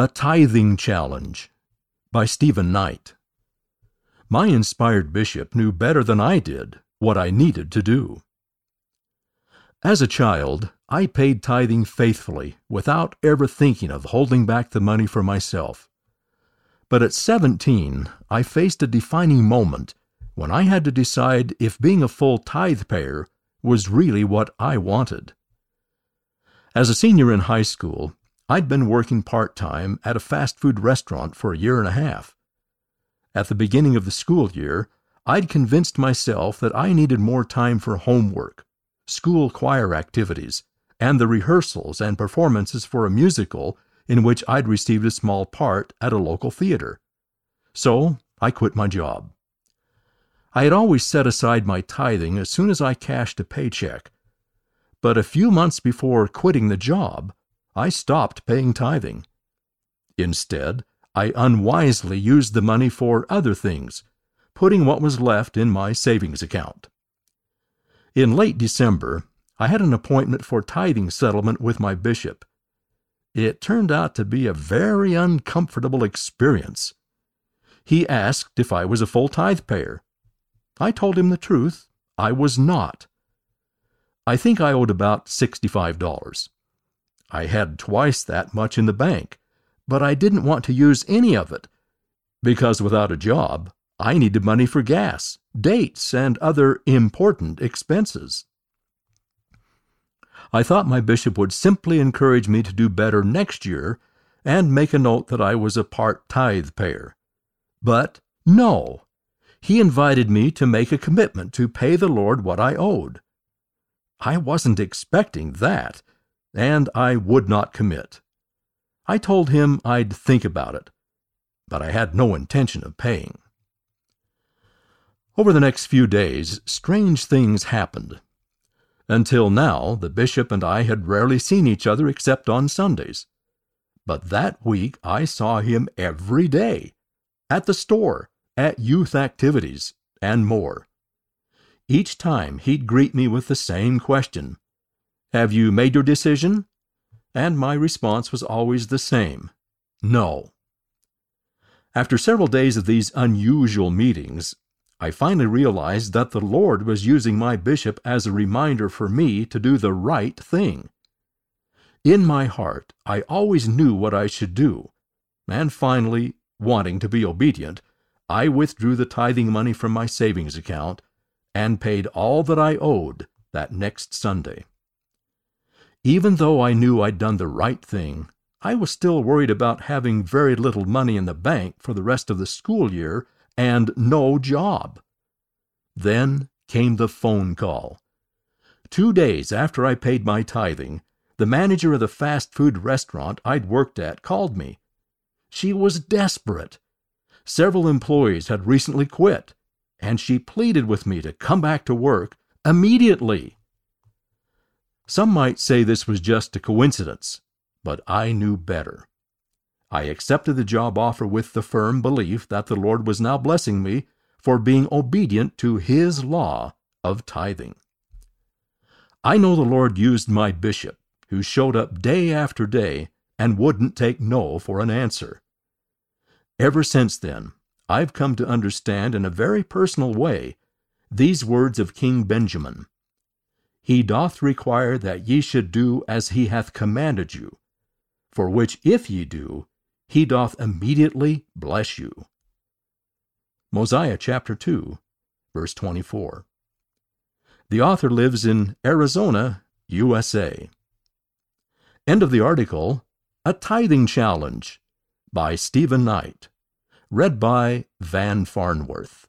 A Tithing Challenge by Stephen Knight. My inspired bishop knew better than I did what I needed to do. As a child, I paid tithing faithfully without ever thinking of holding back the money for myself. But at 17, I faced a defining moment when I had to decide if being a full tithe payer was really what I wanted. As a senior in high school, I'd been working part time at a fast food restaurant for a year and a half. At the beginning of the school year, I'd convinced myself that I needed more time for homework, school choir activities, and the rehearsals and performances for a musical in which I'd received a small part at a local theater. So I quit my job. I had always set aside my tithing as soon as I cashed a paycheck. But a few months before quitting the job, I stopped paying tithing. Instead, I unwisely used the money for other things, putting what was left in my savings account. In late December, I had an appointment for tithing settlement with my bishop. It turned out to be a very uncomfortable experience. He asked if I was a full tithe payer. I told him the truth. I was not. I think I owed about $65. I had twice that much in the bank, but I didn't want to use any of it because without a job, I needed money for gas, dates, and other important expenses. I thought my bishop would simply encourage me to do better next year and make a note that I was a part tithe payer. But no, he invited me to make a commitment to pay the Lord what I owed. I wasn't expecting that, and I would not commit. I told him I'd think about it, but I had no intention of paying. Over the next few days, strange things happened. Until now, the bishop and I had rarely seen each other except on Sundays. But that week I saw him every day at the store, at youth activities, and more. Each time he'd greet me with the same question have you made your decision? And my response was always the same No. After several days of these unusual meetings, I finally realized that the Lord was using my bishop as a reminder for me to do the right thing. In my heart, I always knew what I should do, and finally, wanting to be obedient, I withdrew the tithing money from my savings account and paid all that I owed that next Sunday. Even though I knew I'd done the right thing, I was still worried about having very little money in the bank for the rest of the school year and no job. Then came the phone call. Two days after I paid my tithing, the manager of the fast food restaurant I'd worked at called me. She was desperate. Several employees had recently quit, and she pleaded with me to come back to work immediately. Some might say this was just a coincidence, but I knew better. I accepted the job offer with the firm belief that the Lord was now blessing me for being obedient to His law of tithing. I know the Lord used my bishop, who showed up day after day and wouldn't take no for an answer. Ever since then, I've come to understand in a very personal way these words of King Benjamin he doth require that ye should do as he hath commanded you, for which if ye do, he doth immediately bless you. Mosiah chapter 2, verse 24. The author lives in Arizona, USA. End of the article A Tithing Challenge by Stephen Knight. Read by Van Farnworth.